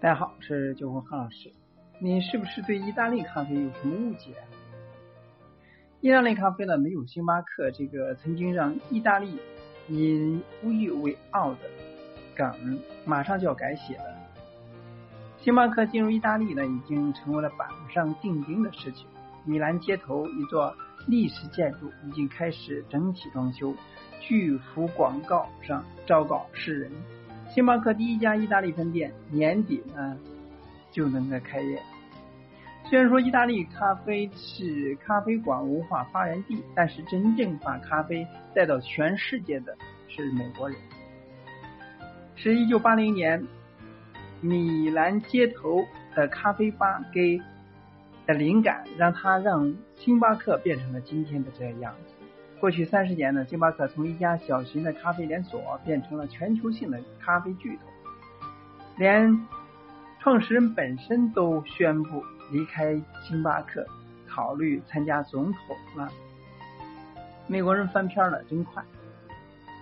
大家好，是九红何老师。你是不是对意大利咖啡有什么误解？意大利咖啡呢，没有星巴克这个曾经让意大利引无欲为傲的梗，马上就要改写了。星巴克进入意大利呢，已经成为了板上钉钉的事情。米兰街头一座历史建筑已经开始整体装修，巨幅广告上昭告世人。星巴克第一家意大利分店年底呢就能够开业。虽然说意大利咖啡是咖啡馆文化发源地，但是真正把咖啡带到全世界的是美国人。是一九八零年米兰街头的咖啡吧给的灵感，让他让星巴克变成了今天的这样子。过去三十年呢，星巴克从一家小型的咖啡连锁变成了全球性的咖啡巨头，连创始人本身都宣布离开星巴克，考虑参加总统了。美国人翻篇了，真快。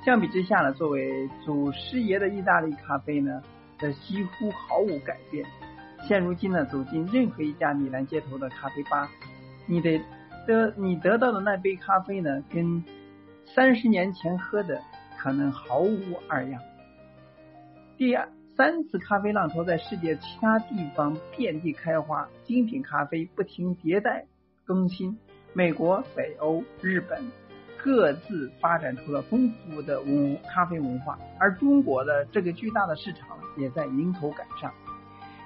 相比之下呢，作为祖师爷的意大利咖啡呢，则几乎毫无改变。现如今呢，走进任何一家米兰街头的咖啡吧，你得。得你得到的那杯咖啡呢，跟三十年前喝的可能毫无二样。第二三次咖啡浪潮在世界其他地方遍地开花，精品咖啡不停迭代更新。美国、北欧、日本各自发展出了丰富的文咖啡文化，而中国的这个巨大的市场也在迎头赶上。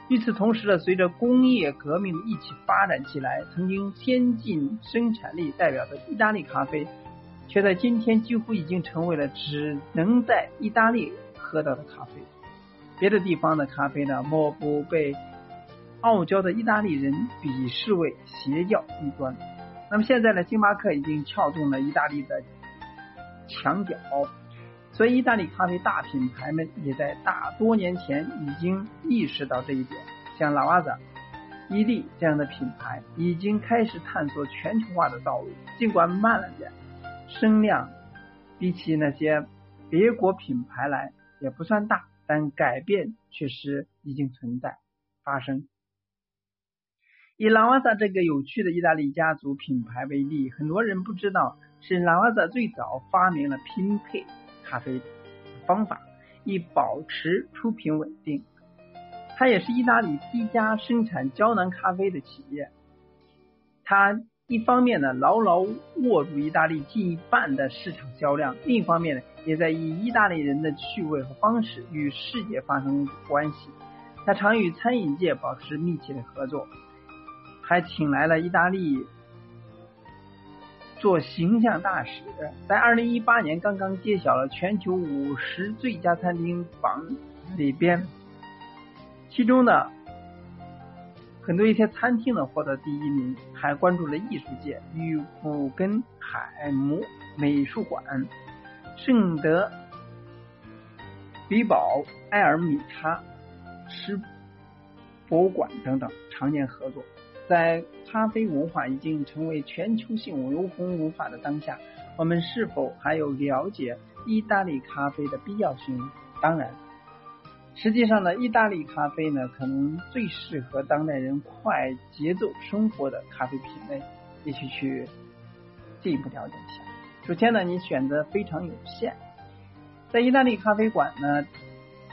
与此同时呢，随着工业革命一起发展起来，曾经先进生产力代表的意大利咖啡，却在今天几乎已经成为了只能在意大利喝到的咖啡。别的地方的咖啡呢，莫不被傲娇的意大利人鄙视为邪教异端。那么现在呢，星巴克已经撬动了意大利的墙角。所以，意大利咖啡大品牌们也在大多年前已经意识到这一点。像拉瓦萨、伊利这样的品牌已经开始探索全球化的道路。尽管慢了点，声量比起那些别国品牌来也不算大，但改变确实已经存在发生。以拉瓦萨这个有趣的意大利家族品牌为例，很多人不知道是拉瓦萨最早发明了拼配。咖啡方法以保持出品稳定。它也是意大利第一家生产胶囊咖啡的企业。它一方面呢牢牢握住意大利近一半的市场销量，另一方面呢也在以意大利人的趣味和方式与世界发生关系。他常与餐饮界保持密切的合作，还请来了意大利。做形象大使，在二零一八年刚刚揭晓了全球五十最佳餐厅榜里边，其中呢，很多一些餐厅呢获得第一名，还关注了艺术界，与古根海姆美术馆、圣德比堡埃尔米塔诗博物馆等等常年合作。在咖啡文化已经成为全球性流行文化的当下，我们是否还有了解意大利咖啡的必要性？当然，实际上呢，意大利咖啡呢，可能最适合当代人快节奏生活的咖啡品类，必须去进一步了解一下。首先呢，你选择非常有限，在意大利咖啡馆呢，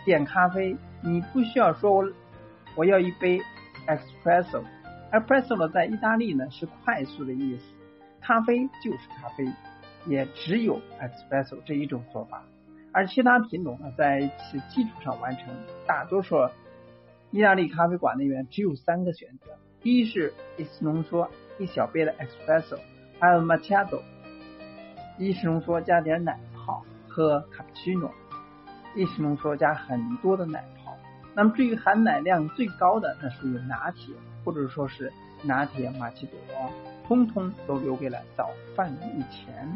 点咖啡，你不需要说我我要一杯 espresso。而 presso 在意大利呢是快速的意思，咖啡就是咖啡，也只有 espresso 这一种做法，而其他品种呢在此基础上完成。大多数意大利咖啡馆里面只有三个选择：一是意式浓缩，一小杯的 espresso，还有 macchiato，意式浓缩加点奶泡和 cappuccino，意式浓缩加很多的奶泡。那么至于含奶量最高的，那属于拿铁。或者说是拿铁、玛奇朵，通通都留给了早饭以前。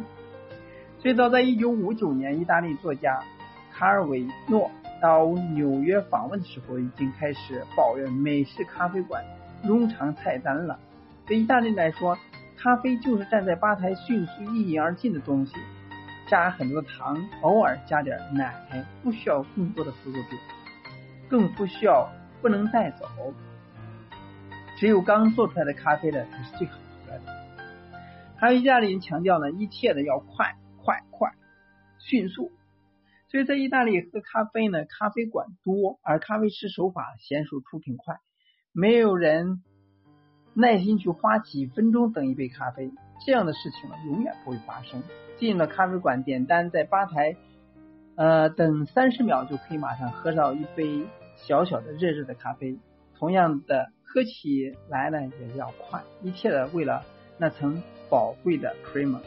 最早在一九五九年，意大利作家卡尔维诺到纽约访问的时候，已经开始抱怨美式咖啡馆冗长菜单了。对意大利来说，咖啡就是站在吧台迅速一饮而尽的东西，加很多糖，偶尔加点奶，不需要更多的辅助品，更不需要不能带走。只有刚做出来的咖啡呢才是最好喝的。还有意大利人强调呢，一切的要快快快，迅速。所以在意大利喝咖啡呢，咖啡馆多，而咖啡师手法娴熟，出品快，没有人耐心去花几分钟等一杯咖啡，这样的事情呢永远不会发生。进了咖啡馆点单，在吧台呃等三十秒就可以马上喝到一杯小小的热热的咖啡。同样的，喝起来呢也要快，一切的为了那层宝贵的 creamer。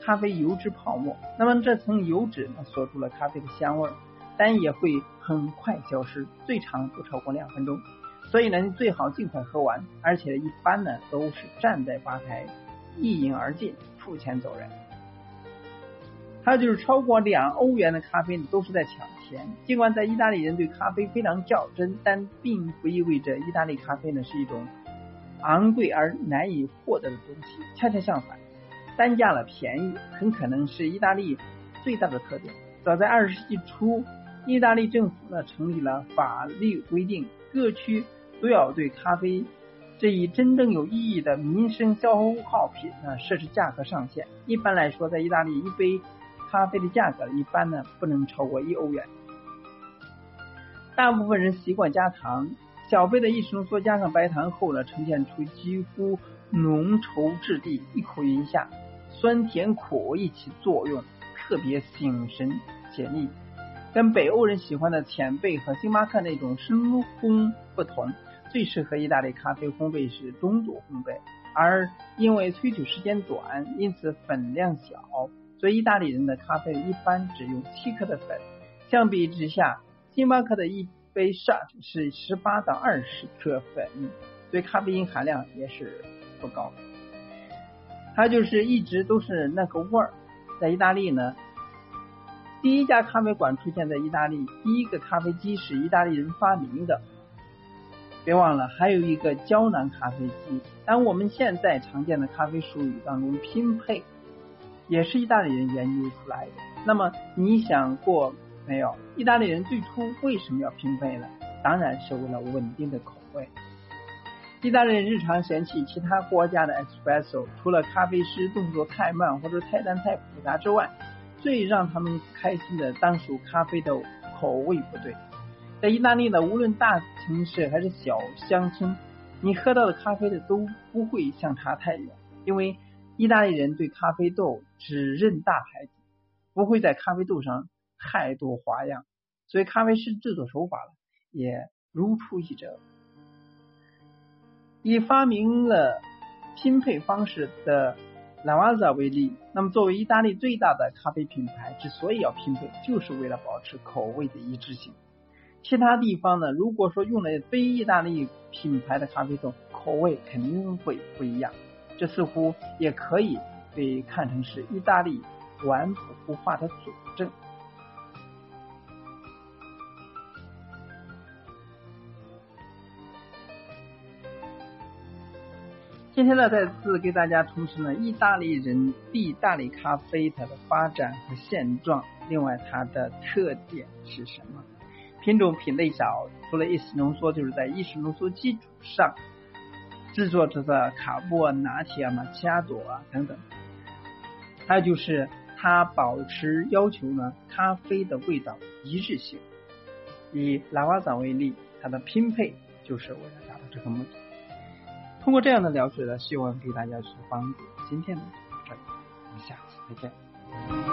咖啡油脂泡沫，那么这层油脂呢锁住了咖啡的香味，但也会很快消失，最长不超过两分钟。所以呢，你最好尽快喝完，而且一般呢都是站在吧台一饮而尽，付钱走人。还有就是超过两欧元的咖啡呢都是在抢钱。尽管在意大利人对咖啡非常较真，但并不意味着意大利咖啡呢是一种昂贵而难以获得的东西，恰恰相反。单价了便宜，很可能是意大利最大的特点。早在二十世纪初，意大利政府呢成立了法律规定，各区都要对咖啡这一真正有意义的民生消耗品呢设置价格上限。一般来说，在意大利一杯咖啡的价格一般呢不能超过一欧元。大部分人习惯加糖，小杯的意式浓缩加上白糖后呢，呈现出几乎浓稠质地，一口饮下。酸甜苦一起作用，特别醒神解腻。跟北欧人喜欢的浅焙和星巴克那种深烘不同，最适合意大利咖啡烘焙是中度烘焙。而因为萃取时间短，因此粉量小，所以意大利人的咖啡一般只用七克的粉。相比之下，星巴克的一杯 shot 是十八到二十克粉，所以咖啡因含量也是不高。它就是一直都是那个味儿，在意大利呢，第一家咖啡馆出现在意大利，第一个咖啡机是意大利人发明的。别忘了，还有一个胶囊咖啡机。当我们现在常见的咖啡术语当中，拼配也是意大利人研究出来的。那么你想过没有？意大利人最初为什么要拼配呢？当然是为了稳定的口味。意大利人日常嫌弃其他国家的 espresso，除了咖啡师动作太慢或者菜单太复杂之外，最让他们开心的当属咖啡的口味不对。在意大利呢，无论大城市还是小乡村，你喝到的咖啡的都不会相差太远，因为意大利人对咖啡豆只认大牌子，不会在咖啡豆上太多花样，所以咖啡师制作手法也如出一辙。以发明了拼配方式的拉瓦萨为例，那么作为意大利最大的咖啡品牌，之所以要拼配，就是为了保持口味的一致性。其他地方呢，如果说用了非意大利品牌的咖啡豆，口味肯定会不一样。这似乎也可以被看成是意大利顽朴不化的佐证。今天呢，再次给大家重申了意大利人意大利咖啡它的发展和现状。另外，它的特点是什么？品种品类少，除了意式浓缩，就是在意式浓缩基础上制作这个卡布拿铁、玛奇亚朵啊等等。还有就是它保持要求呢，咖啡的味道一致性。以拉瓦萨为例，它的拼配就是为了达到这个目的。通过这样的了解呢，希望给大家有所帮助。今天呢，就到这里，我们下次再见。